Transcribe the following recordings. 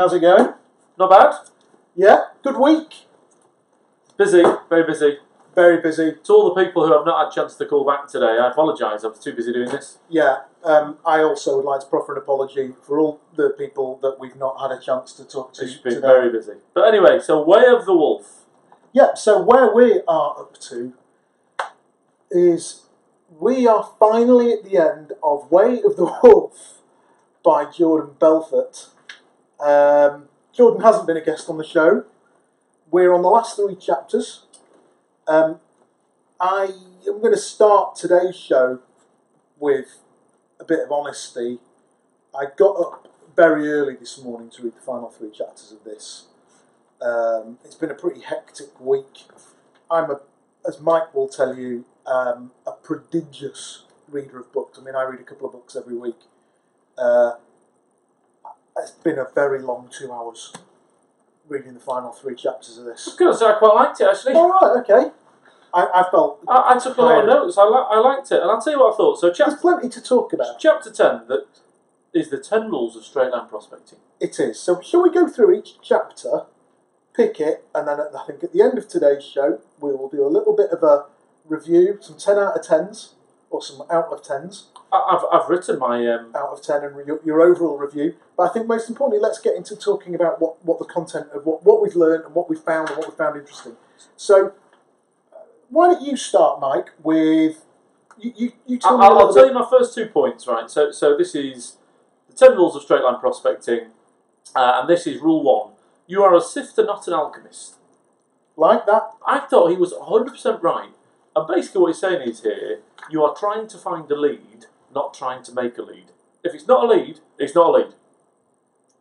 How's it going? Not bad. Yeah, good week. Busy, very busy. Very busy. To all the people who have not had a chance to call back today, I apologise. I was too busy doing this. Yeah, um, I also would like to proffer an apology for all the people that we've not had a chance to talk to It's been today. very busy. But anyway, so Way of the Wolf. Yeah, so where we are up to is we are finally at the end of Way of the Wolf by Jordan Belfort. Um, Jordan hasn't been a guest on the show. We're on the last three chapters. Um, I am going to start today's show with a bit of honesty. I got up very early this morning to read the final three chapters of this. Um, it's been a pretty hectic week. I'm a, as Mike will tell you, um, a prodigious reader of books. I mean, I read a couple of books every week. Uh, it's been a very long two hours reading the final three chapters of this. going to say I quite liked it actually. All right, okay. I, I felt I, I took a lot of notes. I, li- I liked it, and I'll tell you what I thought. So, chapter, there's plenty to talk about. chapter ten that is the ten rules of straight line prospecting. It is. So, shall we go through each chapter, pick it, and then at, I think at the end of today's show, we will do a little bit of a review, some 10 out of 10s, or some out of 10s, I, I've I've written my um, out of 10, and re- your, your overall review. But I think most importantly, let's get into talking about what, what the content of what, what we've learned and what we've found and what we found interesting. So, uh, why don't you start, Mike, with. You, you, you tell I'll, I'll tell you my first two points, right? So, so this is the ten rules of straight line prospecting, uh, and this is rule one: you are a sifter, not an alchemist. like that. I thought he was 100% right. And basically, what he's saying is here you are trying to find a lead, not trying to make a lead. If it's not a lead, it's not a lead.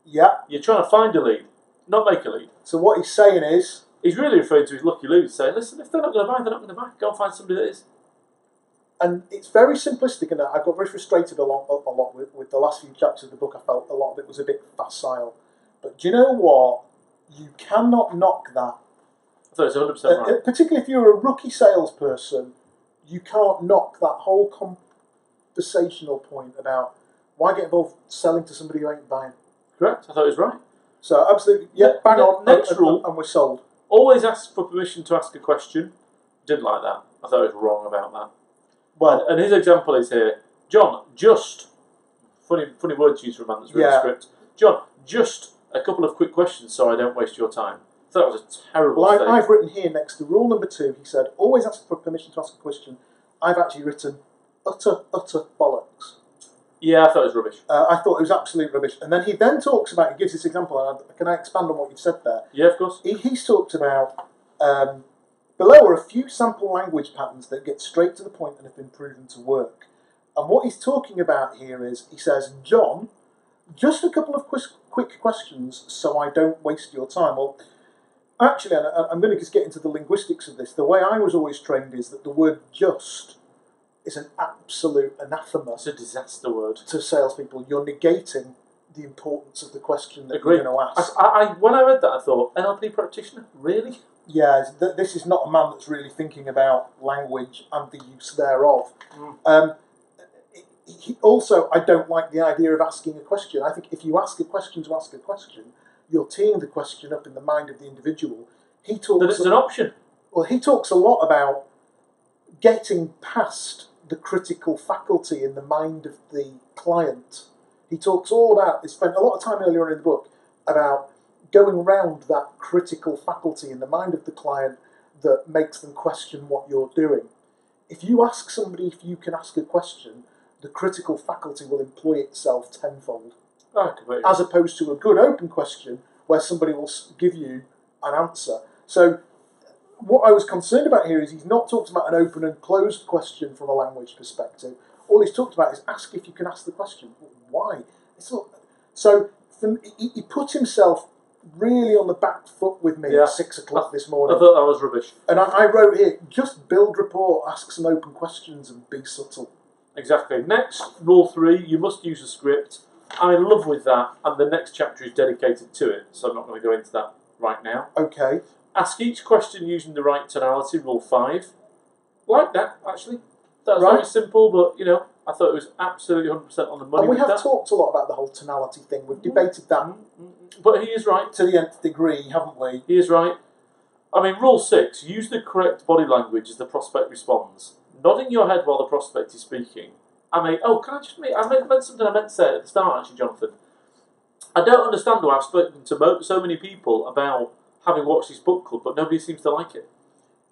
Yeah. You're trying to find a lead, not make a lead. So, what he's saying is. He's really referring to his lucky lose, saying, listen, if they're not going to buy, they're not going to buy. Go and find somebody that is. and it's very simplistic, and I got very frustrated a lot, a lot with, with the last few chapters of the book. I felt a lot of it was a bit facile, but do you know what? You cannot knock that. I thought it was 100% Uh, right. uh, particularly if you're a rookie salesperson, you can't knock that whole conversational point about why get involved selling to somebody who ain't buying. Correct? I thought it was right. So absolutely, yeah, bang ne- on. next and, rule. and we're sold. Always ask for permission to ask a question. Didn't like that. I thought it was wrong about that. Well, And his example is here. John, just funny, funny words used for a man that's read the Yeah. script. John, just a couple of quick questions so I don't waste your time. Thought was a terrible Well, I. I've written here next to rule number two, he said, always ask for permission to ask a question. I've actually written utter, utter bollocks. Yeah, I thought it was rubbish. Uh, I thought it was absolute rubbish. And then he then talks about, he gives this example, and I, can I expand on what you've said there? Yeah, of course. He, he's talked about, um, below are a few sample language patterns that get straight to the point and have been proven to work. And what he's talking about here is, he says, John, just a couple of quick, quick questions so I don't waste your time. Well, actually, and I'm going to just get into the linguistics of this. The way I was always trained is that the word just is an absolute anathema It's a disaster word. to salespeople. You're negating the importance of the question that Agree. you're going to ask. I, I- when I read that, I thought, NLP practitioner? Really? Yeah, th- this is not a man that's really thinking about language and the use thereof. Mm. Um, he, also, I don't like the idea of asking a question. I think if you ask a question to ask a question, you're teeing the question up in the mind of the individual. He talks. That it's an option. Well, he talks a lot about getting past the critical faculty in the mind of the client. He talks all about, he spent a lot of time earlier on in the book about going around that critical faculty in the mind of the client that makes them question what you're doing. If you ask somebody if you can ask a question, the critical faculty will employ itself tenfold Oh, as opposed to a good open question where somebody will give you an answer. So, what I was concerned about here is he's not talked about an open and closed question from a language perspective. All he's talked about is ask if you can ask the question. Why? It's not, so for, he, he put himself really on the back foot with me Yeah. at six o'clock this morning. I thought that was rubbish. And I, I wrote here just build rapport, ask some open questions, and be subtle. Exactly. Next, rule three, you must use a script. I'm in love with that, and the next chapter is dedicated to it, so I'm not going to go into that right now. Okay. Ask each question using the right tonality, rule five. Like that, actually. That's Right. very simple, but, you know, I thought it was absolutely 100% on the money and we have that. talked a lot about the whole tonality thing. We've debated that Mm, mm, mm. But he is right. to the nth degree, haven't we? He is right. I mean, rule six: use the correct body language as the prospect responds. Nodding your head while the prospect is speaking. I mean, oh, can I just make? I meant, something I meant to say at the start, actually, Jonathan. I don't understand why I've spoken to mo- so many people about having watched this book club, but nobody seems to like it.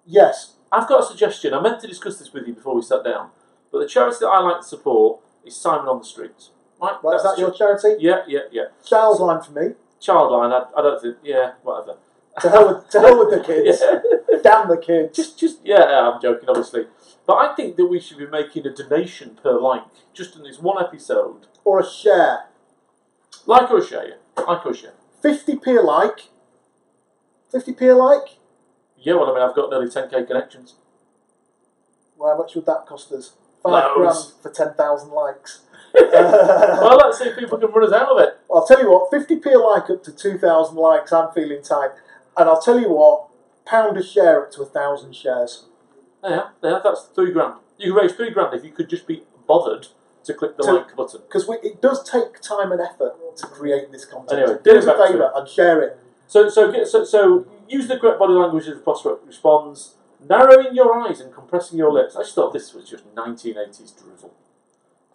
Yes. I've got a suggestion. I meant to discuss this with you before we sat down, but the charity that I like to support is Simon on the Streets. Right? Right, is that your charity? Yeah, yeah, yeah. Child's line for me. Childline. I, I don't think. Yeah, whatever. To hell with, to hell with the kids. Yeah. Damn the kids. Just, just yeah, I'm joking, obviously. But I think that we should be making a donation per like, just in this one episode. or a share. Like or share, yeah. Like or share. 50p a like. 50p a like? Yeah, well, I mean, I've got nearly 10k connections. Well, how much would that cost us? Five Loads. grand for 10,000 likes. well, let's see if people can run us out of it. I'll tell you what, 50p a like up to 2,000 likes, I'm feeling tight. And I'll tell you what, pound a share up to 1,000 shares. Yeah, yeah, that's three grand. You can raise three grand if you could just be bothered to click the To- like button. Because it does take time and effort to create this content. Anyway, Do us a favour and share it. So, so, get, so, so use the correct body language as the prospect responds. Narrowing your eyes and compressing your lips. I just thought this was just 1980s drivel.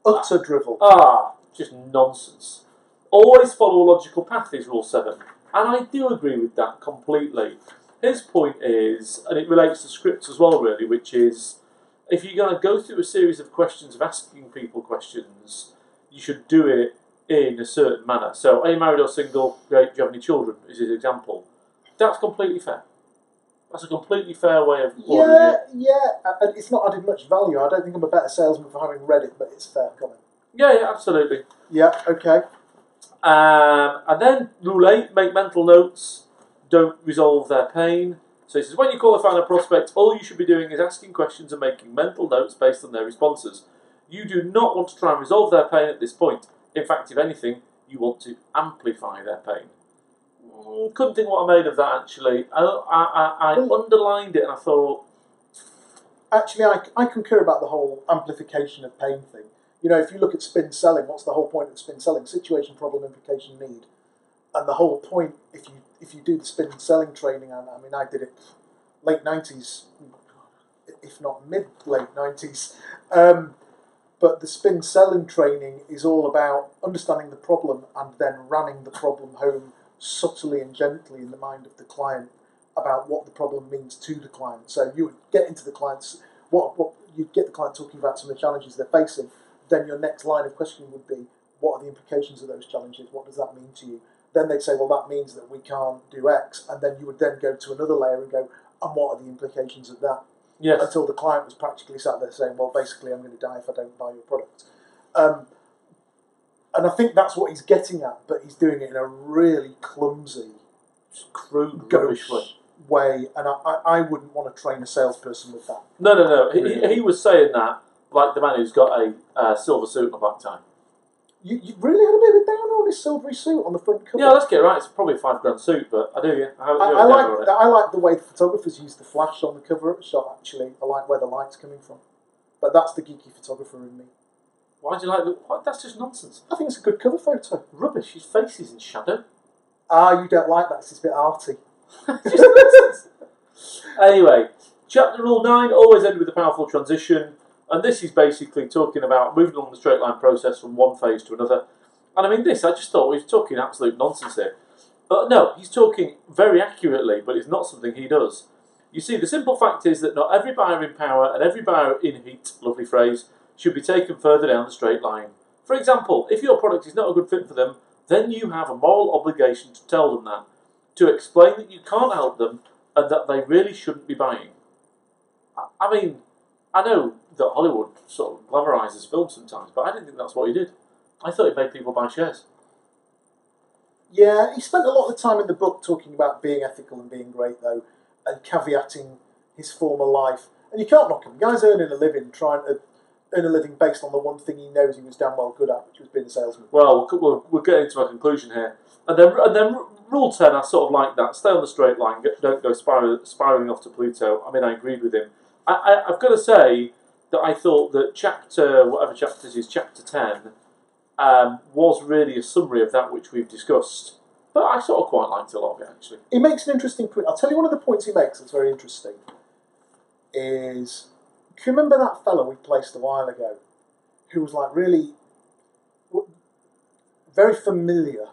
Utter drivel. Ah, just nonsense. Always follow a logical path is rule seven, and I do agree with that completely. His point is, and it relates to scripts as well, really, which is if you're going to go through a series of questions of asking people questions, you should do it in a certain manner. So, are you married or single? Great. Do you have any children? Is his example. That's completely fair. That's a completely fair way of ordering Yeah, it. yeah. And it's not added much value. I don't think I'm a better salesman for having read it, but it's fair comment. Yeah, yeah, absolutely. Yeah, okay. Um, and then rule eight: make mental notes. Don't resolve their pain. So he says, when you qualify a final prospect, all you should be doing is asking questions and making mental notes based on their responses. You do not want to try and resolve their pain at this point. In fact, if anything, you want to amplify their pain. Mm, couldn't think what I made of that actually. I, I, I, I underlined it and I thought, Actually, I, I concur about the whole amplification of pain thing. You know, if you look at spin selling, what's the whole point of spin selling? Situation, problem, implication, need. And the whole point, if you if you do the spin selling training, and I mean, I did it late nineties, if not mid late nineties. Um, but the spin selling training is all about understanding the problem and then running the problem home subtly and gently in the mind of the client about what the problem means to the client. So you would get into the client's what what you'd get the client talking about some of the challenges they're facing. Then your next line of questioning would be, what are the implications of those challenges? What does that mean to you? Then they'd say, well, that means that we can't do X, and then you would then go to another layer and go, and what are the implications of that? yes, Until the client was practically sat there saying, well, basically, I'm going to die if I don't buy your product. Um, and I think that's what he's getting at, but he's doing it in a really clumsy, crude, rubbish gauche way. way, and I, I, I wouldn't want to train a salesperson with that. No, no, no. He, he, he was saying that like the man who's got a uh, silver suit and a black tie. You, you really had a bit of a downer on this silvery suit on the front cover. Yeah, let's get it right. It's probably a five grand suit, but I do, yeah. I, I, I like. I like the way the photographers use the flash on the cover of the shot. Actually, I like where the light's coming from, but that's the geeky photographer in me. Why do you like the. What? That's just nonsense. I think it's a good cover photo. Rubbish. His face is in shadow. Ah, you don't like that. It's a bit arty. Anyway, chapter rule 9 always end with a powerful transition, and this is basically talking about moving along the straight line process from one phase to another. And I mean, this, I just thought he was talking absolute nonsense here. But no, he's talking very accurately, but it's not something he does. You see, the simple fact is that not every buyer in power and every buyer in heat, lovely phrase, should be taken further down the straight line. For example, if your product is not a good fit for them, then you have a moral obligation to tell them that, to explain that you can't help them and that they really shouldn't be buying. I, I mean, I know that Hollywood sort of glamorises film sometimes, but I didn't think that's what he did. I thought he made people buy shares. Yeah, he spent a lot of time in the book talking about being ethical and being great, though, and caveating his former life. And you can't knock him. The guy's earning a living, trying to earn a living based on the one thing he knows he was damn well good at, which was being a salesman. Well, we're, we're, getting to a conclusion here. And then, and then rule 10, I sort of like that. Stay on the straight line, don't go spiral, spiraling off to Pluto. I mean, I agreed with him. I, I, I've got to say that I thought that chapter, whatever chapter this is, chapter 10, um, was really a summary of that which we've discussed. But I sort of quite liked a lot of it, actually. He makes an interesting point. I'll tell you one of the points he makes that's very interesting. Is can you remember that fellow we placed a while ago, who was like really very familiar,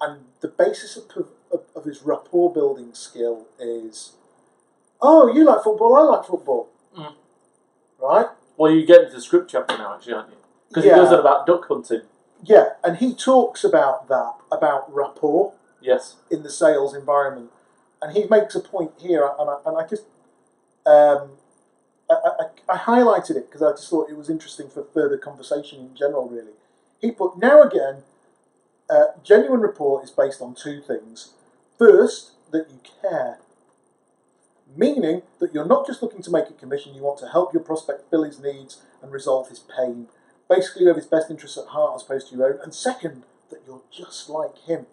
and the basis of, of, of his rapport building skill is, oh, you like football, I like football, Mm. Right? Well, you get into the script chapter now, actually, aren't you? Because Yeah. he goes on about duck hunting. Yeah, and he talks about that about rapport. Yes. in the sales environment. And he makes a point here, and I, and I just um, I, I, I highlighted it because I just thought it was interesting for further conversation in general. Really, he put now again, uh, genuine rapport is based on two things. First, that you care, meaning that you're not just looking to make a commission; you want to help your prospect fill his needs and resolve his pain. Basically, you have his best interests at heart as opposed to your own. And second, that you're just like him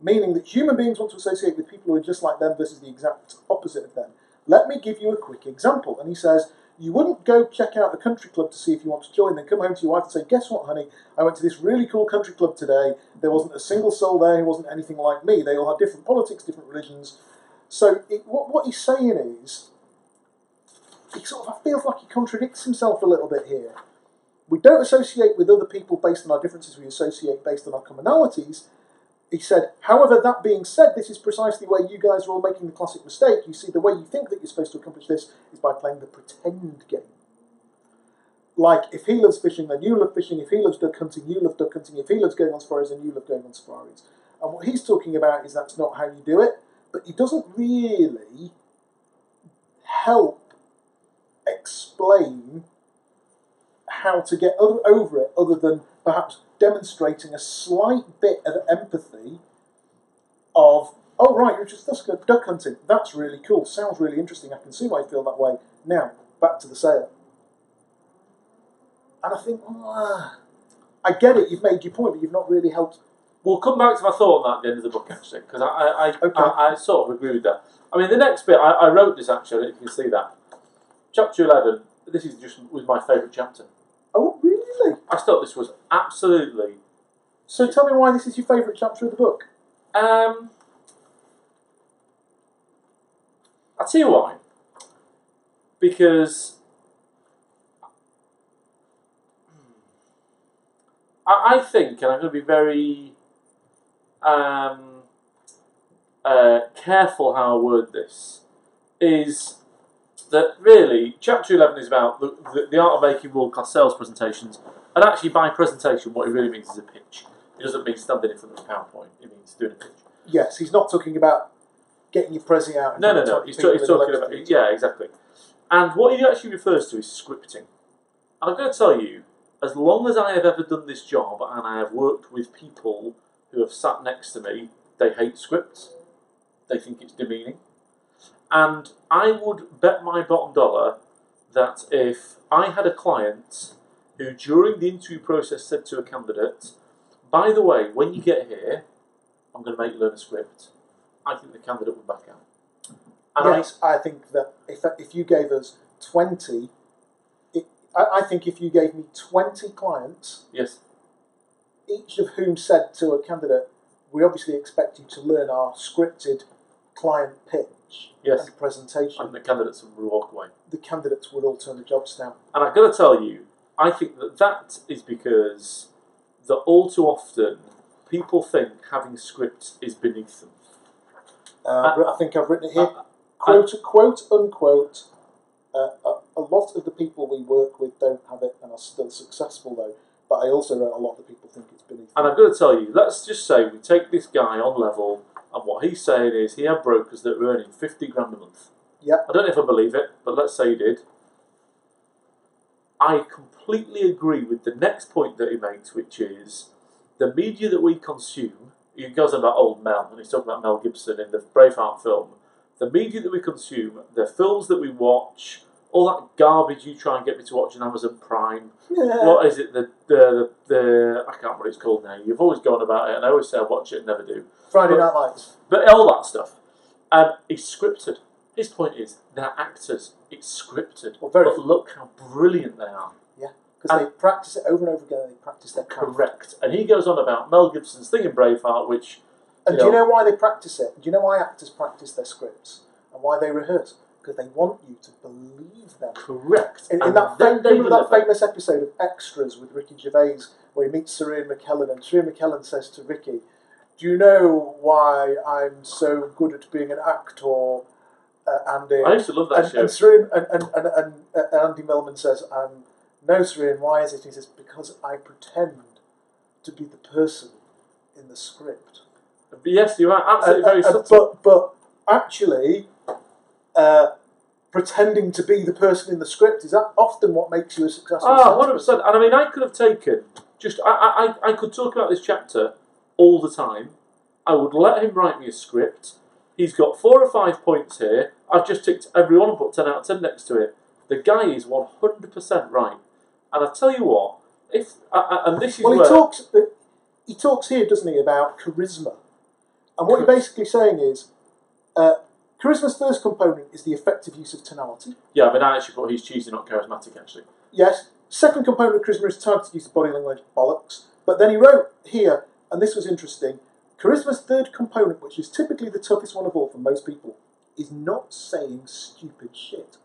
meaning that human beings want to associate with people who are just like them versus the exact opposite of them. Let me give you a quick example. And he says, You wouldn't go check out a country club to see if you want to join, then come home to your wife and say, Guess what, honey? I went to this really cool country club today. There wasn't a single soul there who wasn't anything like me. They all had different politics, different religions. So it, what, what he's saying is, he sort of feels like he contradicts himself a little bit here. We don't associate with other people based on our differences, we associate based on our commonalities. He said, however, that being said, this is precisely where you guys are all making the classic mistake. You see, the way you think that you're supposed to accomplish this is by playing the pretend game. Like, if he loves fishing, then you love fishing. If he loves duck hunting, you love duck hunting. If he loves going on safaris, then you love going on safaris. And what he's talking about is that's not how you do it, but it doesn't really help explain how to get over it other than perhaps demonstrating a slight bit of empathy of oh right you're just duck, duck hunting that's really cool sounds really interesting i can see why you feel that way now back to the sale. And i think ah, i get it you've made your point but you've not really helped We'll come back to my thought on that at the end of the book, actually, because I, I, I, Okay. I, I sort of agree with that. I mean, the next bit, I, I wrote this actually, I don't if you can see that. Chapter 11, this is just was my favourite chapter. oh really I thought this was absolutely. so tell me why this is your favourite chapter of the book Um, I'll tell you why. Because I, I think, and I'm going to be very um, uh, careful how I word this, is that really chapter 11 is about the, the, the art of making world class sales presentations. And actually, by presentation, what it really means is a pitch. It doesn't mean standing in front of a PowerPoint, it means doing a pitch. yes he's not talking about getting your prezi out No, no, no. 20 He's, ta- he's talking about yeah, exactly. And what he actually refers to is scripting. And I'm going to tell you, as long as I have ever done this job and I have worked with people who have sat next to me, they hate scripts. They think it's demeaning. And I would bet my bottom dollar that if I had a client who, during the interview process, said to a candidate, "By the way, when you get here, I'm going to make you learn a script," I think the candidate would back out. And I- yes, I, think that if, if you gave us 20, it, I, I think if you gave me 20 clients, yes, each of whom said to a candidate, we obviously expect you to learn our scripted client pitch yes, and presentation, and the candidates would walk away. the candidates would all turn the jobs down. And I've got to tell you, I think that that is because that all too often people think having scripts is beneath them. Uh, I think I've written it here. Uh, quote, quote unquote, uh, a, a lot of the people we work with don't have it and are still successful though. But I also wrote a lot of people think it's beneath And. I've got to tell you, let's just say we take this guy on level, and what he's saying is he had brokers that were earning 50 grand a month. Yeah. I don't know if I believe it, but let's say he did. I completely agree with the next point that he makes, which is the media that we consume. He goes on about old Mel, and he's talking about Mel Gibson in the Braveheart film. The media that we consume, the films that we watch, all that garbage you try and get me to watch on Amazon Prime, Yeah. what is it? The, the the the I can't remember what it's called now. You've always gone about it, and I always say I watch it and never do. Friday but- Night Lights. But all that stuff, and it's scripted. His point is they're actors. It's scripted. Well, very- but look how brilliant they are. Because they practice it over and over again. They practice their craft. Correct. And he goes on about Mel Gibson's thing in Braveheart, which And You do you know- know why they practice it? Do you know why actors practice their scripts and why they rehearse? Because they want you to believe them. correct. In, in that, then fam- they remember that famous episode of Extras with Ricky Gervais, where he meets Sir Ian McKellen, and Sir McKellen says to Ricky, "Do you know why I'm so good at being an actor?" Uh, Andy, I used to love that and, show. and, Sir Ian, and, and, and, and, uh, Andy Millman says, um, "No, Sir Ian, why is it?" He says, "Because I pretend to be the person in the script." Yes, you are absolutely Uh, very uh, subtle. but but actually, uh, pretending to be the person in the script is that often what makes you a successful. Ah, 100%. And I mean, I could have taken just, I, I, I I could talk about this chapter all the time. I would let him write me a script. He's got four or five points here. I've just ticked every one and put 10 out of 10 next to it. The guy is 100% right. And I tell you what, if, uh, uh, and this is Well, he where. talks. He talks here, doesn't he, about charisma, and what you're basically saying is, uh, charisma's first component is the effective use of tonality. yeah, but I actually put he's cheesy, not charismatic, actually. Yes. Second component of charisma is targeted use of body language. Bollocks. But then he wrote here, and this was interesting. Charisma's third component, which is typically the toughest one of all for most people, is not saying stupid shit.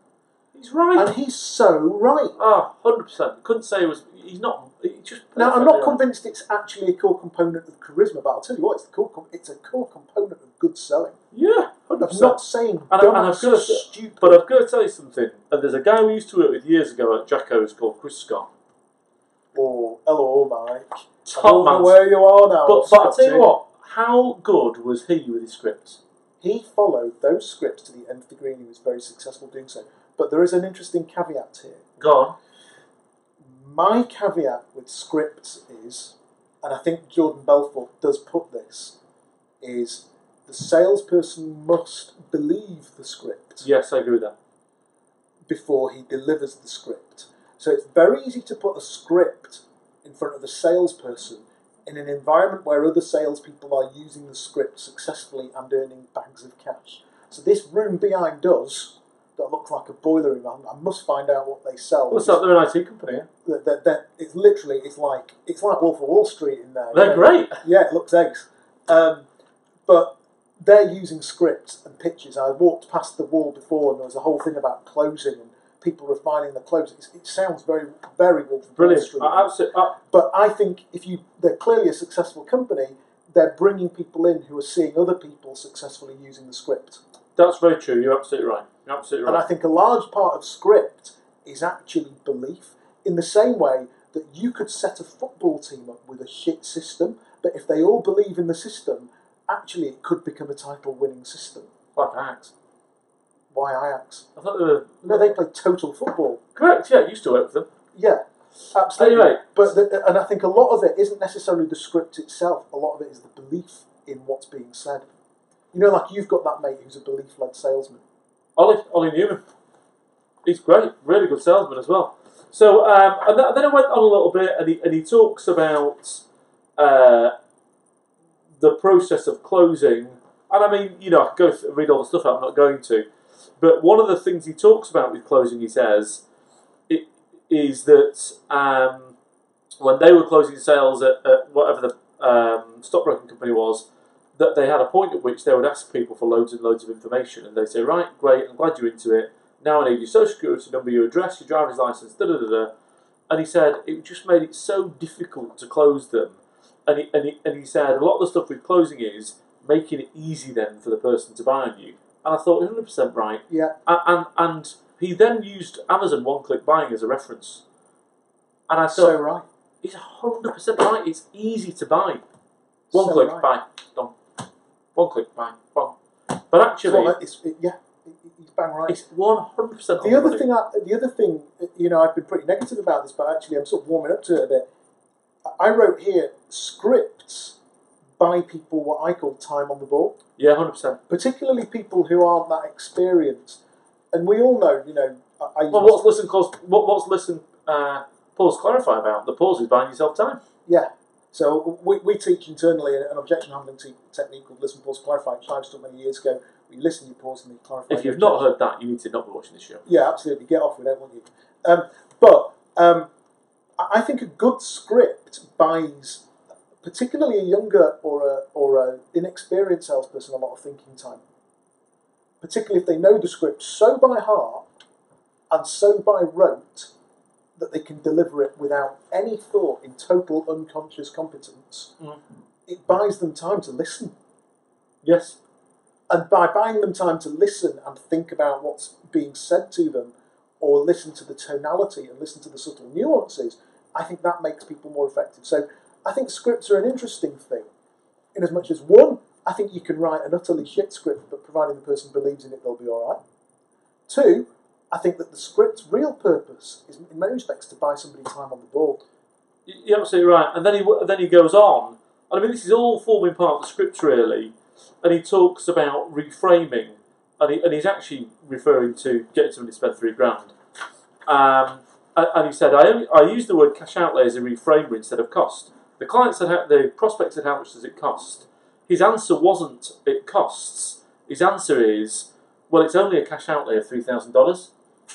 He's right. And he's so right. Ah, 100%. Couldn't say it was. He's not. He just. Now, I'm not right. convinced it's actually a core component of charisma, but I'll tell you what, it's, the core it's a core component of good selling. Yeah, 100%. not saying And I- dumb, and I've got to stupid. But I've got to tell you something. And there's a guy we used to work with years ago at Jacko's called Chris Scott. or, hello, Mike. I Top don't know man. where you are now. But, but I'll tell you what, how good was he with his scripts? He followed those scripts to the nth degree and he was very successful doing so. But there is an interesting caveat here. Go on. My caveat with scripts is, and I think Jordan Belfort does put this, is the salesperson must believe the script Yes, I agree with that. before he delivers the script. So it's very easy to put a script in front of the salesperson in an environment where other salespeople are using the script successfully and earning bags of cash. So this room behind us that looks like a boiler room, I I must find out what they sell. What's that? They're an IT company. That, that, that it's literally it's like it's like Wolf of Wall Street in there. They're great. Yeah, it looks eggs. Um, but they're using scripts and pictures. I walked past the wall before, and there was a whole thing about closing and people refining the close. It's, it sounds very, very Wolf of Brilliant. I, absolutely, I, But I think if you, they're clearly a successful company. They're bringing people in who are seeing other people successfully using the script. that's very true. You're absolutely right. You're absolutely And I think a large part of script is actually belief. In the same way that you could set a football team up with a shit system, but if they all believe in the system, actually it could become a title winning system. Like Ajax. Why Ajax? I thought they were. No, they play total football. Correct, yeah, I used to work for them. Yeah, absolutely. Anyway. But the, and I think a lot of it isn't necessarily the script itself. A lot of it is the belief in what's being said. You know, like you've got that mate who's a belief led salesman. Ollie, Ollie Newman. He's great, really good salesman as well. So, um, and th- then I went on a little bit, and he, and he talks about uh, the process of closing. And I mean, you know, I go th- read all the stuff I'm not going to. But one of the things he talks about with closing, he says, it, is that um, when they were closing sales at, at whatever the um, stockbroking company was, that they had a point at which they would ask people for loads and loads of information, and they say, "Right, great, I'm glad you're into it. Now I need your social security number, your address, your driver's license, da da da da." And he said it just made it so difficult to close them, and he, and he, and he said a lot of the stuff with closing is making it easy then for the person to buy on you. And I thought 100 percent right, Yeah, and, and and he then used Amazon one-click buying as a reference, and I thought so right. he's 100 percent right. It's easy to buy. One So click, right. buy, done. One click, buy, done. But actually, So, it's, it, yeah, he's bang right. it's 100 percent. The other thing, I, the other thing, you know, I've been pretty negative about this, but actually, I'm sort of warming up to it a bit. I wrote here scripts buy people what I call time on the ball, yeah, 100 percent. particularly people who aren't that experienced. And we all know, you know, I, I Well, what's listen cause what, what's listen uh, pause clarify about? The pause is buying yourself time. yeah. So we, we teach internally an objection handling te- technique called listen, pause, clarify, which I've done many years ago, We listen, you pause, and you clarify. If you've not heard that, you need to not be watching this show. Yeah, absolutely. Get off. We don't want you. Um, but um, I think a good script buys, particularly a younger or a or a inexperienced salesperson, a lot of thinking time. Particularly if they know the script so by heart and so by rote that they can deliver it without any thought in total unconscious competence. Mm. It buys them time to listen. Yes. And by buying them time to listen and think about what's being said to them, or listen to the tonality and listen to the subtle nuances, I think that makes people more effective. So I think scripts are an interesting thing, in as much as one, I think you can write an utterly shit script, but providing the person believes in it, they'll be all right. Two, I think that the script's real purpose is, in many respects, to buy somebody time on the ball. You're absolutely right. And then he then he goes on. And I mean, this is all forming part of the script, really. And he talks about reframing, and, he, and he's actually referring to getting somebody to spend three grand. Um, and, he said, I, only, I use the word cash outlay as a reframer instead of cost. The client said, the prospect said, how much does it cost? His answer wasn't, it costs. His answer is, well, it's only a cash outlay of $3,000.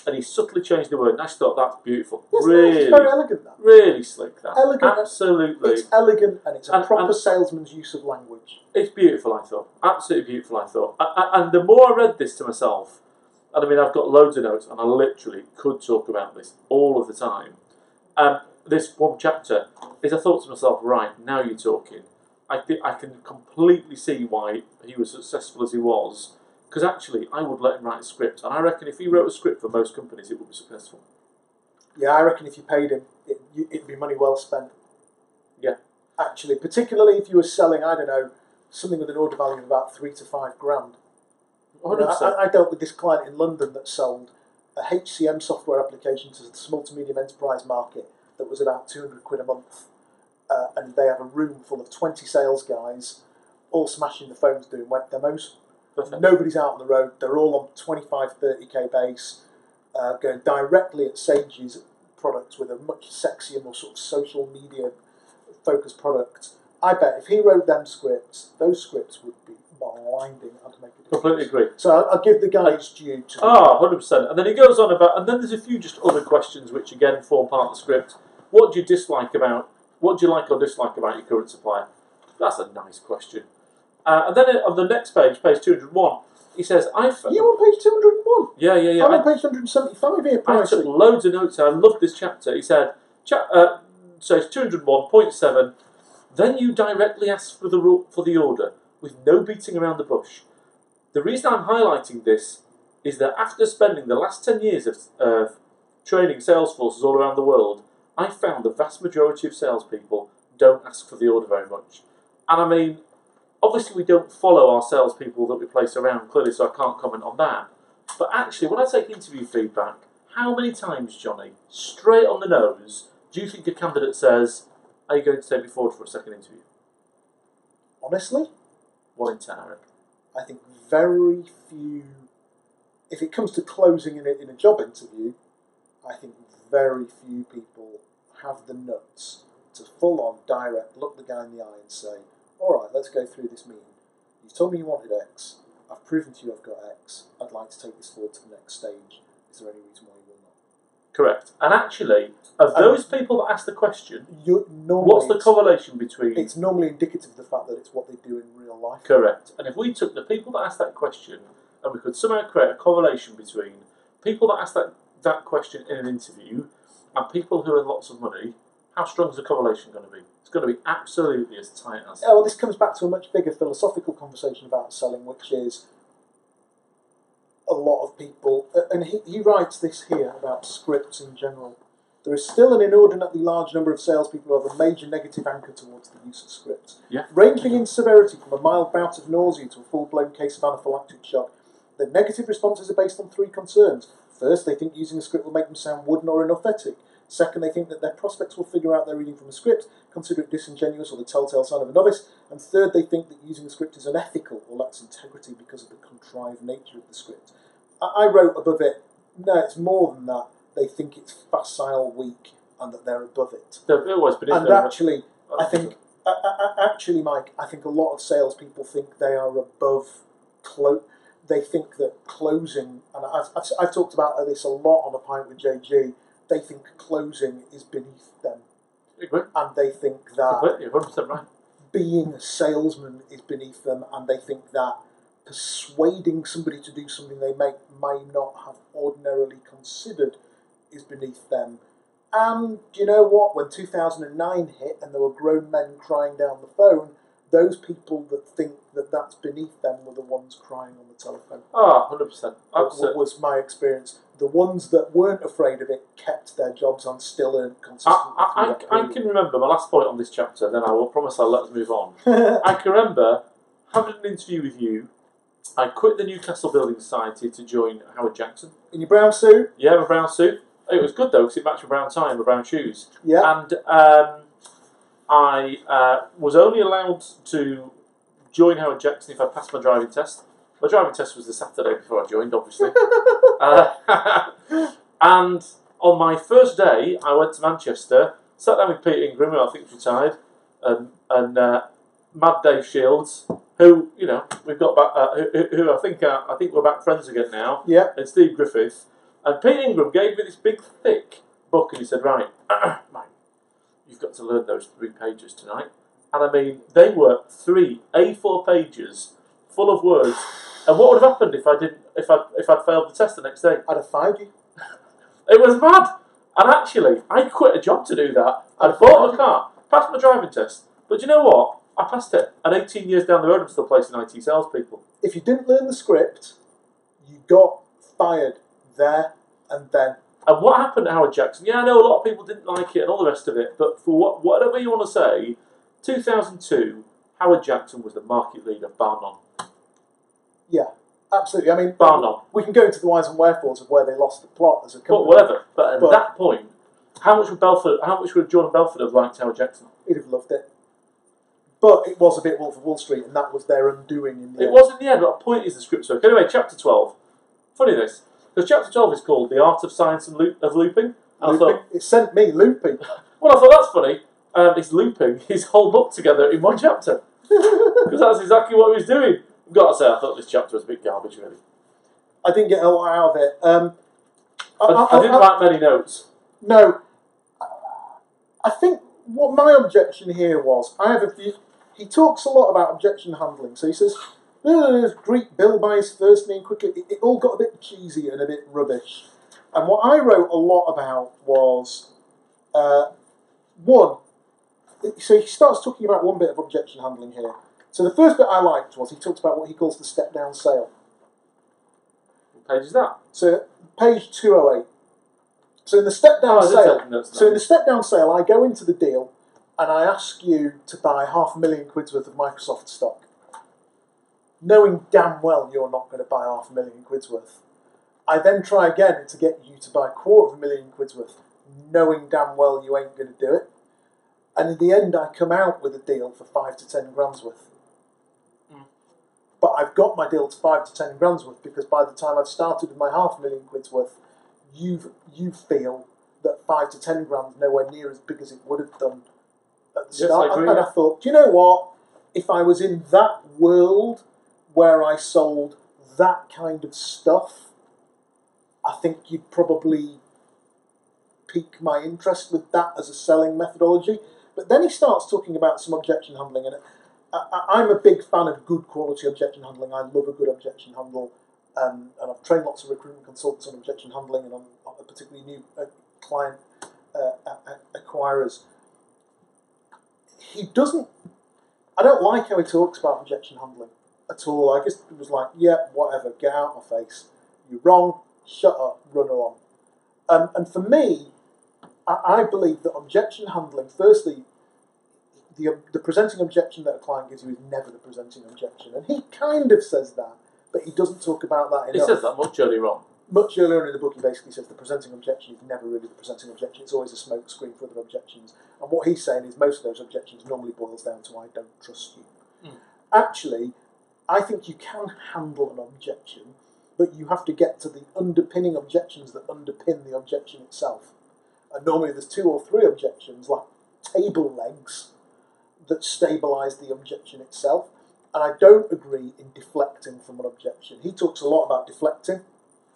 And he subtly changed the word, and I just thought that's beautiful. Yes, really, it's very elegant, that. really slick. That Elegant. absolutely. It's elegant and it's a And- proper and- salesman's use of language. It's beautiful, I thought. Absolutely beautiful, I thought. And the more I read this to myself, and I mean, I've got loads of notes, and I literally could talk about this all of the time. Um, this one chapter is I thought to myself, right, now you're talking. I think I can completely see why he was successful as he was, because actually, I would let him write a script, and I reckon if he wrote a script for most companies, it would be successful. Yeah, I reckon if you paid him, it, it'd be money well spent. Yeah. Actually, particularly if you were selling, I don't know, something with an order value of about three to five grand. You know, 100%. I, I dealt with this client in London that sold a HCM software application to the small to medium enterprise market that was about 200 quid a month. Uh, and they have a room full of 20 sales guys, all smashing the phones doing web demos. Perfect. Nobody's out on the road. They're all on 25, 30k base, uh, going directly at Sage's products with a much sexier, more sort of social media focused product. I bet if he wrote them scripts, those scripts would be blinding. I'd make it. Completely agree. So I'll, I'll give the guy his due. To Ah, 100%. And then he goes on about, and then there's a few just other questions which again form part of the script. What do you dislike about, what do you like or dislike about your current supplier? That's a nice question. Uh, and then on the next page, page 201, he says, I found. You on page 201? Yeah, yeah, yeah. I'm I, on page 175 here, I took loads of notes. I loved this chapter. He said, cha- uh, so it's 201.7. Then you directly ask for the for the order with no beating around the bush. The reason I'm highlighting this is that after spending the last 10 years of uh, training sales forces all around the world, I found the vast majority of salespeople don't ask for the order very much. And I mean, obviously, we don't follow our salespeople that we place around clearly, so I can't comment on that. But actually, when I take interview feedback, how many times, Johnny, straight on the nose, do you think a candidate says, Are you going to take me forward for a second interview? Honestly, Ten, I think very few. If it comes to closing in a, in a job interview, I think very few people have the nuts to full on direct look the guy in the eye and say, "All right, let's go through this meeting. You've told me you wanted X. I've proven to you I've got X. I'd like to take this forward to the next stage. Is there any reason why you will not?" Correct. And actually, of those people that ask the question, You normally what's the it's- correlation between. It's normally indicative of the fact that it's what they do in real life. Correct. And if we took the people that asked that question and we could somehow create a correlation between people that ask that, that question in an interview and people who earn lots of money, how strong is the correlation going to be? It's going to be absolutely as tight as. Oh, well, this comes back to a much bigger philosophical conversation about selling, which is a lot of people, and he, he writes this here about scripts in general. There is still an inordinately large number of salespeople who have a major negative anchor towards the use of scripts. Yeah. Ranging in severity from a mild bout of nausea to a full blown case of anaphylactic shock, the negative responses are based on three concerns. First, they think using a script will make them sound wooden or inauthentic. Second, they think that their prospects will figure out they're reading from a script, consider it disingenuous or the telltale sign of a novice. And third, they think that using a script is unethical or lacks integrity because of the contrived nature of the script. I, I wrote above it, no, it's more than that. They think it's facile, weak, and that they're above it. They've always been And actually, but- I think, uh, uh, actually, Mike, I think a lot of salespeople think they are above clo- they think that closing, and I've, I've, I've talked about this a lot on a pint with JG. They think closing is beneath them, and they think that Completely, 100% right. being a salesman is beneath them, and they think that persuading somebody to do something they may, may not have ordinarily considered is beneath them. And you know what? When 2009 hit and there were grown men crying down the phone, those people that think that that's beneath them were the ones crying on the telephone. Ah, 100%. That Absolutely. was my experience. The ones that weren't afraid of it kept their jobs and still earned consistently. I, I, I, I can remember my last point on this chapter, then I will promise I'll let us move on. I can remember having an interview with you. I quit the Newcastle Building Society to join Howard Jackson. In your brown suit, Yeah, my brown suit. It was good though because it matched my brown tie and my brown shoes. yeah. And um, I uh, was only allowed to join Howard Jackson if I passed my driving test. My driving test was the Saturday before I joined, obviously. uh, and on my first day, I went to Manchester, sat down with Peter Ingram, who I think retired, and, and uh, Mad Dave Shields, who you know we've got back, uh, who, who I think uh, I think we're back friends again now yeah. and Steve Griffith. And Pete Ingram gave me this big, thick book, and he said, "Right, mate, you've got to learn those three pages tonight." And I mean, they were three A4 pages full of words. And what would have happened if I didn't, if I if I'd failed the test the next day? I'd have fired you. It was mad. And actually, I quit a job to do that. I bought a car, passed my driving test. But you know what? I passed it. And 18 years down the road, I'm still placing IT salespeople. If you didn't learn the script, you got fired there and then. And what happened to Howard Jackson? Yeah, I know a lot of people didn't like it and all the rest of it, but for what, whatever you want to say, 2002, Howard Jackson was the market leader, bar none. Yeah, absolutely. I mean, Bar none. we can go into the whys and wherefores of where they lost the plot as a company. But whatever. But at But- that point, how much would Belfort? How much would Jordan Belfort have liked Howard Jackson? He'd have loved it. But it was a bit Wolf of Wall Street, and that was their undoing in the It end. was in the end. But a point is the script work. Anyway, chapter 12. Funny this, because chapter 12 is called "The Art of Science and Loop, of Looping." And I thought, It sent me looping. well, I thought that's funny. Um, he's looping his whole book together in one chapter because that's exactly what he was doing. I've got to say, I thought this chapter was a bit garbage, really. I didn't get a lot out of it. Um, I, I, I- I didn't write many notes. No, I think what my objection here was, I have a view. He talks a lot about objection handling. So he says, "Uh, greet Bill by his first name quickly. It, it all got a bit cheesy and a bit rubbish. And what I wrote a lot about was uh, one. So he starts talking about one bit of objection handling here. So the first bit I liked was he talks about what he calls the step down sale. What page is that? So page 208. So in the step down Oh, sale, so in the step down sale, I go into the deal and I ask you to buy half a million quid's worth of Microsoft stock, knowing damn well you're not going to buy half a million quid's worth. I then try again to get you to buy a quarter of a million quid's worth, knowing damn well you ain't going to do it. And in the end, I come out with a deal for five to ten grand's worth. Mm. But I've got my deal to five to ten grand's worth because by the time I've started with my half a million quid's worth, you you feel that five to ten grand's nowhere near as big as it would have done at the Yes, start. I agree, and yeah. I thought, do you know what? If I was in that world where I sold that kind of stuff, I think you'd probably pique my interest with that as a selling methodology. But then he starts talking about some objection handling, and I, I'm a big fan of good quality objection handling. I love a good objection handle, um, and I've trained lots of recruitment consultants on objection handling and on, particularly new uh, client uh, acquirers. He doesn't. I don't like how he talks about objection handling at all. I guess it was like, yeah, whatever, get out of my face. You're wrong. Shut up. Run along. Um, and for me, I, I believe that objection handling, firstly, the, the presenting objection that a client gives you is never the presenting objection. And he kind of says that, but he doesn't talk about that enough. He says that much earlier on. Much earlier in the book, he basically says the presenting objection is never really the presenting objection, it's always a smoke screen for other objections. And what he's saying is most of those objections normally boils down to I don't trust you. Mm. Actually, I think you can handle an objection, but you have to get to the underpinning objections that underpin the objection itself. And normally there's two or three objections, like table legs, that stabilise the objection itself. and I don't agree in deflecting from an objection. He talks a lot about deflecting,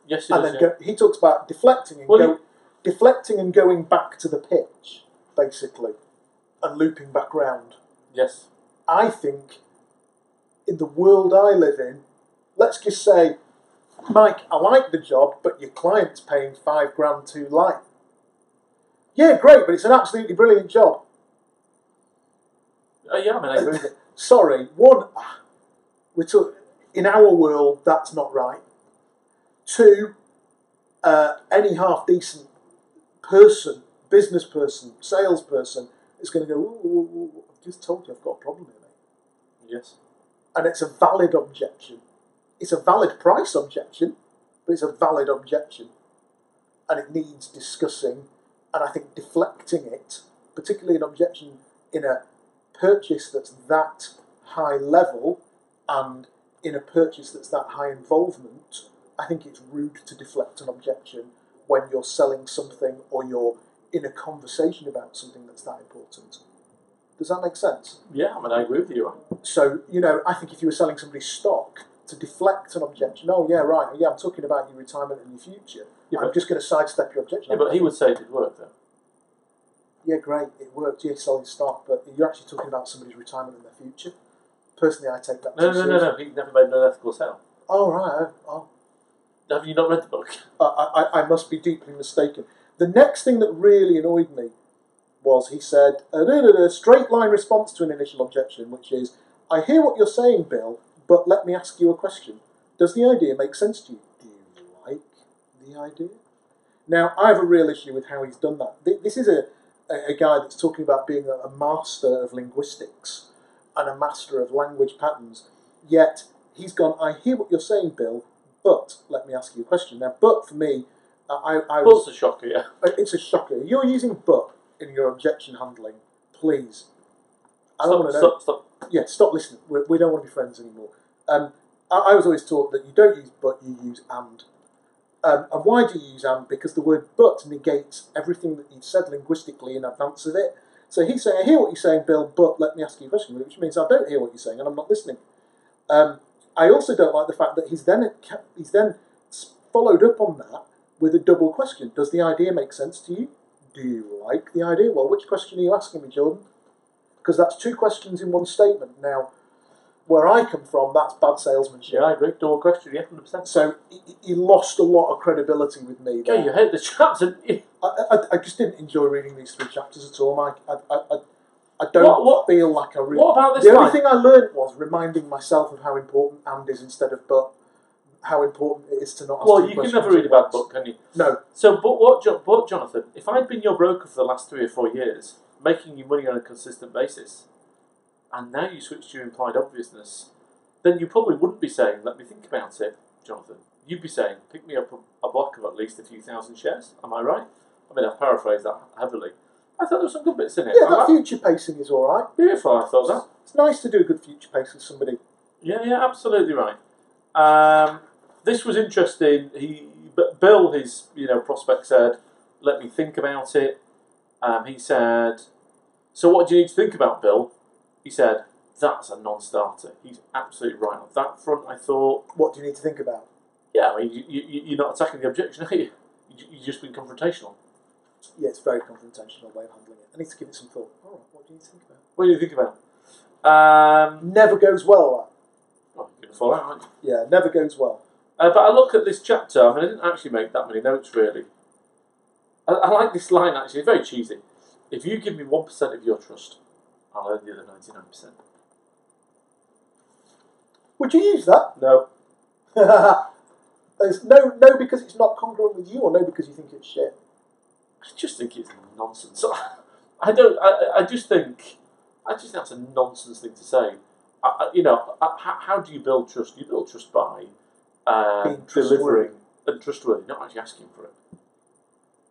Yes, it and is. then yeah. go, he talks about deflecting and Well, go, you- deflecting and going back to the pitch, basically, and looping back round. Yes. I think in the world I live in, let's just say, Mike, I like the job, but your client's paying five grand too light. Yeah, great, but it's an absolutely brilliant job. Uh, yeah, I mean, I agree. Sorry, one, we took in our world that's not right. Two, uh, any half decent person, business person, salesperson is going to go. Ooh, ooh, ooh, I've just told you I've got a problem here, mate. Yes. And it's a valid objection. It's a valid price objection, but it's a valid objection, and it needs discussing. And I think deflecting it, particularly an objection in a purchase that's that high level and in a purchase that's that high involvement, I think it's rude to deflect an objection when you're selling something or you're in a conversation about something that's that important. Does that make sense? Yeah, I mean, I agree with you. So, you know, I think if you were selling somebody stock to deflect an objection, oh, yeah, right, yeah, I'm talking about your retirement and your future. Yeah, I'm but, just going to sidestep your objection. yeah, but he would say it did work, though. Yeah, great, it worked, you're selling stock, but you're actually talking about somebody's retirement and their future. Personally, I take that No, no, no, seriously. no. He never made an ethical sale. Oh, right, oh, Have you not read the book? I, I, I must be deeply mistaken. The next thing that really annoyed me was he said, a straight line response to an initial objection, which is, I hear what you're saying, Bill, but let me ask you a question. Does the idea make sense to you? Do you like the idea? Now, I have a real issue with how he's done that. This is a, a, guy that's talking about being a, master of linguistics and a master of language patterns, yet he's gone, I hear what you're saying, Bill, but let me ask you a question. Now, but for me, I, I, I was, But's a shocker, yeah. uh, it's a shocker. You're using but in your objection handling, please. I don't Stop, want to know. stop, stop. Yeah, stop listening. We're, we don't want to be friends anymore. Um, I, I was always taught that you don't use but, you use and. Um, and why do you use and? Because the word but negates everything that you've said linguistically in advance of it. So he's saying, I hear what you're saying, Bill, but let me ask you a question, which means I don't hear what you're saying and I'm not listening. Um, I also don't like the fact that he's then he's then followed up on that with a double question. Does the idea make sense to you? Do you like the idea? Well, which question are you asking me, Jordan? Because that's two questions in one statement. Now, where I come from, that's bad salesmanship. Yeah, I agree. Double question, yeah, 100%. So he, he lost a lot of credibility with me. Yeah, you hate the chapter. I, I, I just didn't enjoy reading these three chapters at all, Mike. I, I, I, I don't What- what- feel like I really. What about this the only thing I learned was reminding myself of how important and is instead of but. How important it is to not. Well, you can never read a bad book, can you? No, So, but what, but Jonathan, if I'd been your broker for the last three or four years, making you money on a consistent basis, and now you switch to your implied obviousness, then you probably wouldn't be saying, let me think about it, Jonathan. You'd be saying, pick me up a, a block of at least a few thousand shares. Am I right? I mean, I've paraphrased that heavily. I thought there were some good bits in it. yeah, that future pacing is all right. Beautiful, I thought that. It's nice to do a good future pace with somebody. Yeah, yeah, absolutely right. Um, this was interesting. He, Bill, his you know prospect said, "Let me think about it." Um, he said, "So what do you need to think about, Bill?" He said, "That's a non-starter." He's absolutely right on that front. I thought, What do you need to think about? yeah, I mean, you, you, you're not attacking the objection, are you? You- You're just being confrontational. Yeah, it's a very confrontational way of handling it. I need to give it some thought. All right, what do you need to think about? What do you think about? Um, Never goes well. well, you're to fall out, aren't you? That. Yeah, never goes well. Uh, but I look at this chapter, I mean, I didn't actually make that many notes really. I, I like this line actually, it's very cheesy. If you give me 1% of your trust, I'll earn the other 99%. Would you use that? No, There's no, no, because it's not congruent with you, or no, because you think it's shit. I just think it's nonsense. I don't, I, I just think, I just think that's a nonsense thing to say. I, you know, how, how do you build trust? You build trust by um, trustworthy. delivering and trustworthy, not actually asking for it.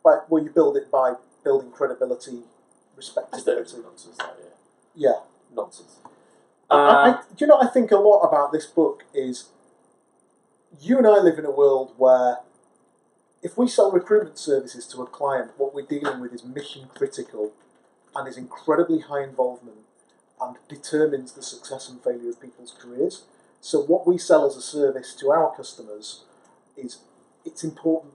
Like, well, you build it by building credibility, I just think it's respectability. nonsense, that, yeah. Yeah. Nonsense. I, I, uh, do you know? what I think a lot about this book is you and I live in a world where if we sell recruitment services to a client, what we're dealing with is mission critical and is incredibly high involvement. and determines the success and failure of people's careers. So what we sell as a service to our customers is it's important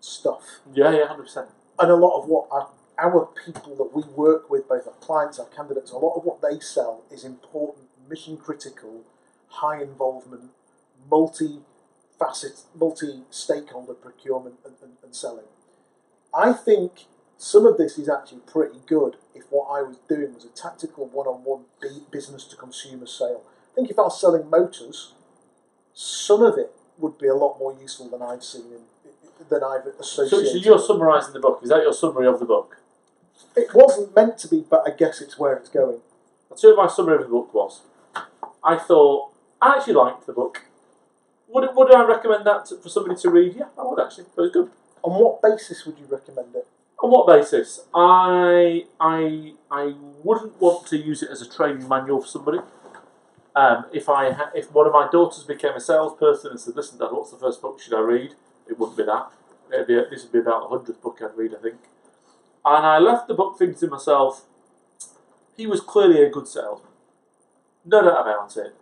stuff. Yeah, yeah, hundred percent. And a lot of what our, our people that we work with, both our clients, our candidates, a lot of what they sell is important, mission critical, high involvement, multi facet, multi stakeholder procurement and, and, and selling. I think some of this is actually pretty good if what I was doing was a tactical one on one business to consumer sale. I think if I was selling motors, some of it would be a lot more useful than I've seen in, than I've So, associated. so you're summarising the book. Is that your summary of the book? It wasn't meant to be, but I guess it's where it's going. You what my summary of the book was. I thought I actually liked the book. Would it, would I recommend that to, for somebody to read? Yeah, I would actually. It was good. On what basis would you recommend it? On what basis? I I I wouldn't want to use it as a training manual for somebody. Um, if I ha- if one of my daughters became a salesperson and said, "Listen, Dad, what's the first book should I read?" It wouldn't be that. It'd be this would be about the hundredth book I'd read, I think. And I left the book thinking to myself, he was clearly a good salesman. No doubt about it.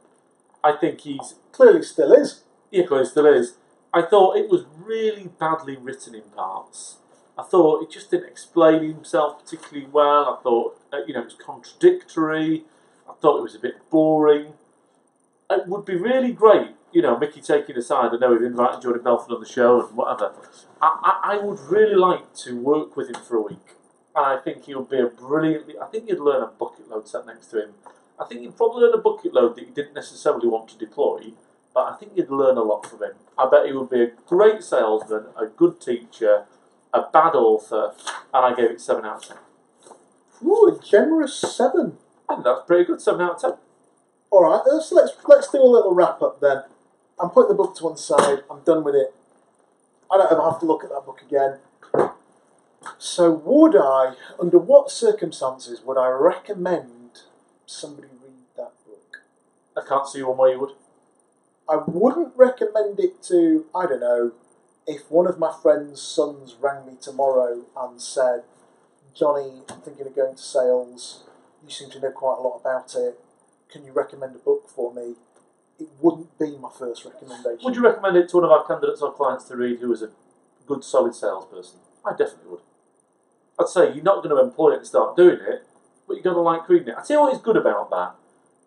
I think he's Clearly, still is. yeah, clearly still is. I thought it was really badly written in parts. I thought it just didn't explain himself particularly well. I thought, uh, you know, it was contradictory. I thought it was a bit boring. It would be really great, you know, Mickey taking aside. I know we've invited Jordan Belfort on the show and whatever. I, I, I would really like to work with him for a week. I think he would be a brilliantly. I think you'd learn a bucket load sat next to him. I think you'd probably learn a bucket load that you didn't necessarily want to deploy, but I think you'd learn a lot from him. I bet he would be a great salesman, a good teacher, a bad author, and I gave it 7 out of 10. Ooh, a generous seven. I think that's pretty good, 7 out of 10. All right, uh, let's let's let's do a little wrap up then. I'm putting the book to one side. I'm done with it. I don't ever have to look at that book again. So, would I, under what circumstances, would I recommend somebody read that book? I can't see one way you would. I wouldn't recommend it to, I don't know, if one of my friend's sons rang me tomorrow and said, Johnny, I'm thinking of going to sales. You seem to know quite a lot about it. Can you recommend a book for me? It wouldn't be my first recommendation. Would you recommend it to one of our candidates or clients to read who is a good, solid salesperson? I definitely would. I'd say you're not going to employ it and start doing it, but you're going to like reading it. I tell you what is good about that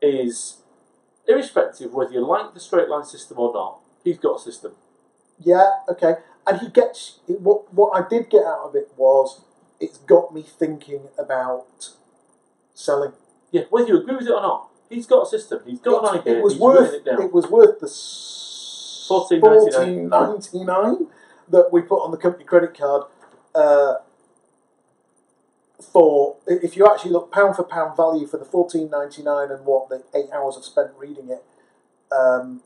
is, irrespective whether you like the straight line system or not, he's got a system. Yeah, okay. And he gets what what I did get out of it was it's got me thinking about selling. Yeah, whether you agree with it or not, he's got a system. He's got an it, idea. it was he's worth it it was worth the s- $14.99. $14.99 that we put on the company credit card. Uh, for if you actually look pound for pound value for the fourteen ninety nine and what the eight hours I've spent reading it, um,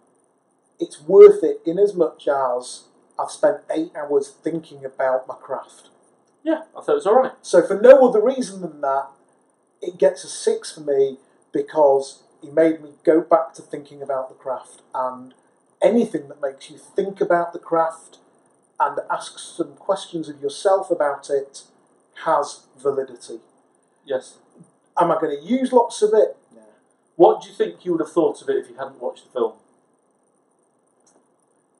it's worth it in as much as I've spent eight hours thinking about my craft. yeah, I thought it was all right. So for no other reason than that, it gets a six for me because he made me go back to thinking about the craft and anything that makes you think about the craft and ask some questions of yourself about it has validity. Yes. Am I going to use lots of it? No. What do you think you would have thought of it if you hadn't watched the film?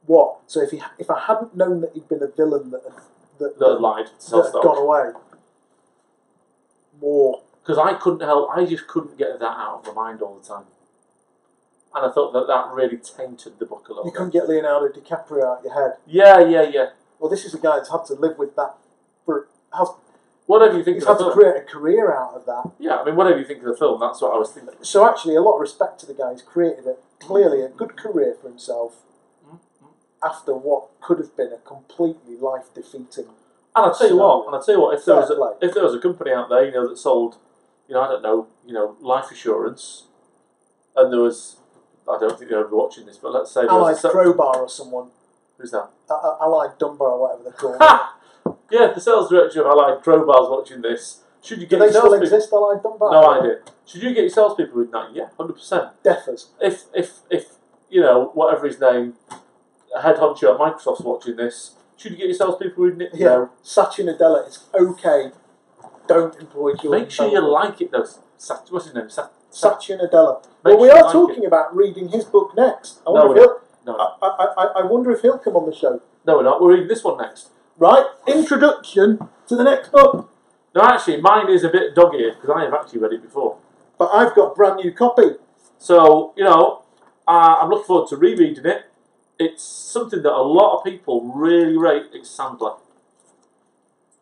What? So if he, if I hadn't known that he'd been a villain that had, that, That lied that had gone away, more because I couldn't help. I just couldn't get that out of my mind all the time, and I thought that that really tainted the book a little. you bit. couldn't get Leonardo DiCaprio out of your head. Yeah, yeah, yeah. Well, this is a guy that's had to live with that for has Whatever you think He's had to film. create a career out of that. Yeah, I mean, whatever you think of the film, that's what I was thinking. So actually, a lot of respect to the guy. He's created a clearly a good career for himself mm-hmm. after what could have been a completely life defeating. And I'll tell you what, and I'll tell you what, if there was a, if there was a company out there, you know, that sold, you know, I don't know, you know, life assurance, and there was, I don't think they'll be watching this, but let's say there Allied was a, Crowbar or someone, who's that? uh, Allied Dunbar or whatever they're called. Ha! Yeah, the sales director of Allied Crowbar's watching this. Should you get Do they still salespeople? exist, Allied Dunbar? No idea. Should you get your salespeople with that? Yeah, hundred percent. Defers. If if if you know whatever his name, head honcho at Microsoft's watching this, should you get your salespeople with it? Yeah. Satya Nadella, it's okay. Don't employ Jordan Make sure you like it though. Sat- what's his name? Sat- Satya Nadella. Makes Well, we you are like talking it. about reading his book next. I No, wonder we're if he'll. No, I, I, I, I wonder if he'll come on the show. no, we're not. We're reading this one next. Right, introduction to the next book. No, actually, mine is a bit dog-eared because I have actually read it before. But I've got brand new copy. So, you know, uh, I'm looking forward to rereading it. It's something that a lot of people really rate. It's Sandler.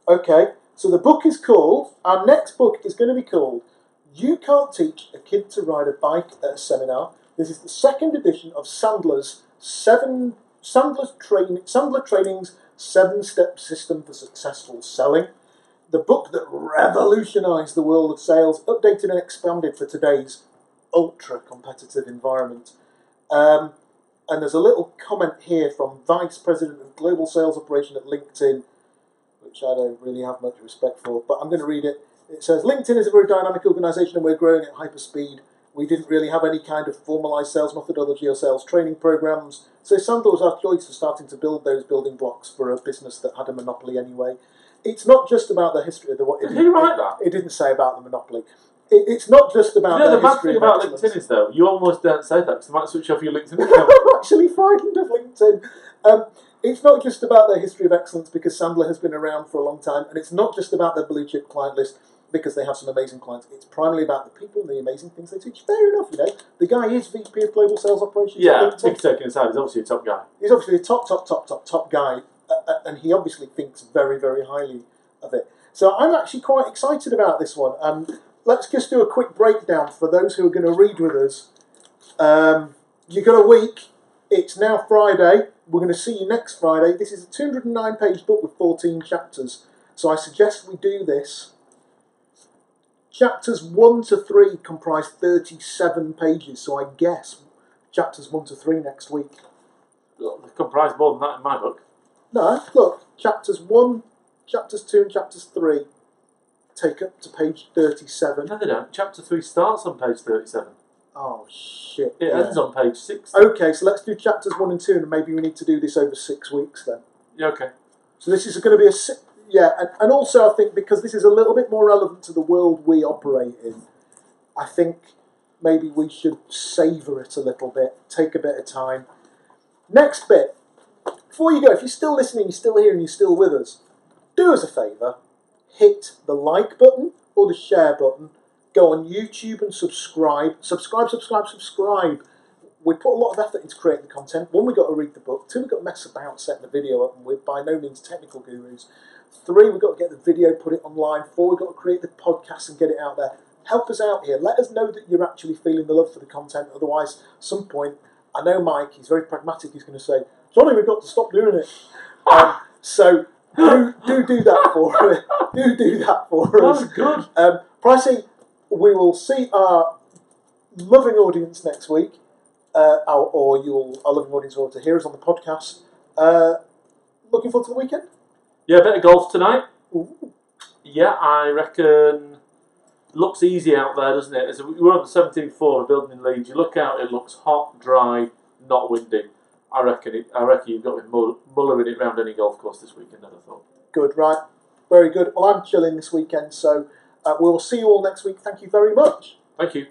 Okay, so the book is called, our next book is going to be called You Can't Teach a Kid to Ride a Bike at a Seminar. This is the second edition of Sandler's seven Sandler's train Sandler Training's seven step system for successful selling. The book that revolutionized the world of sales, updated and expanded for today's ultra competitive environment. Um, and there's a little comment here from Vice President of Global Sales Operation at LinkedIn, which I don't really have much respect for, but I'm going to read it. It says LinkedIn is a very dynamic organisation and we're growing at hyper speed. We didn't really have any kind of formalised sales methodology or sales training programs, so our choice for starting to build those building blocks for a business that had a monopoly anyway. It's not just about the history of the what. Did he write that? It didn't say about the monopoly. It, it's not just about You know, the the bad thing about excellence. LinkedIn is, though, you almost don't say that because they might switch off your LinkedIn account. I'm actually frightened of LinkedIn. Um, it's not just about their history of excellence because Sandler has been around for a long time, and it's not just about their blue chip client list because they have some amazing clients. It's primarily about the people and the amazing things they teach. Fair enough, you know. The guy is VP of Global Sales Operations. yeah, big taking aside, he's obviously a top guy. He's obviously a top, top, top, top, top guy, uh, uh, and he obviously thinks very, very highly of it. So I'm actually quite excited about this one. Um, let's just do a quick breakdown for those who are going to read with us. Um, you've got a week. It's now Friday. We're going to see you next Friday. This is a 209 page book with 14 chapters. So I suggest we do this. Chapters 1 to 3 comprise 37 pages, so I guess chapters 1 to 3 next week. They comprise more than that in my book. No, look, chapters 1, chapters 2, and chapters 3 take up to page 37. No, they don't. Chapter 3 starts on page 37. Oh, shit. It yeah. ends on page 6. Okay, so let's do chapters 1 and 2, and maybe we need to do this over six weeks then. Yeah, okay. So this is going to be a si- yeah, and, and also I think because this is a little bit more relevant to the world we operate in, I think maybe we should savour it a little bit, take a bit of time. Next bit, before you go, if you're still listening, you're still here, and you're still with us, do us a favour, hit the like button or the share button. Go on YouTube and subscribe. Subscribe, subscribe, subscribe. We put a lot of effort into creating the content. One, we got to read the book. Two, we got to mess about setting the video up, and we're by no means technical gurus. Three, we've got to get the video, put it online. Four, we've got to create the podcast and get it out there. Help us out here. Let us know that you're actually feeling the love for the content. Otherwise, at some point, I know Mike, he's very pragmatic, he's going to say, Johnny, we've got to stop doing it. Um, so do, do do that for us. Do do that for us. was good. Um, pricing, we will see our loving audience next week, uh, or, or you'll our loving audience will to hear us on the podcast. Uh, looking forward to the weekend. Yeah, a bit of golf tonight. Ooh. Yeah, I reckon. Looks easy out there, doesn't it? As we're on the 17th floor of a building in Leeds. You look out, it looks hot, dry, not windy. I reckon. It, I reckon you've got to be mull- mullering it round any golf course this weekend. Have thought. Good, right? Very good. Well, I'm chilling this weekend, so Uh, we'll see you all next week. Thank you very much. Thank you.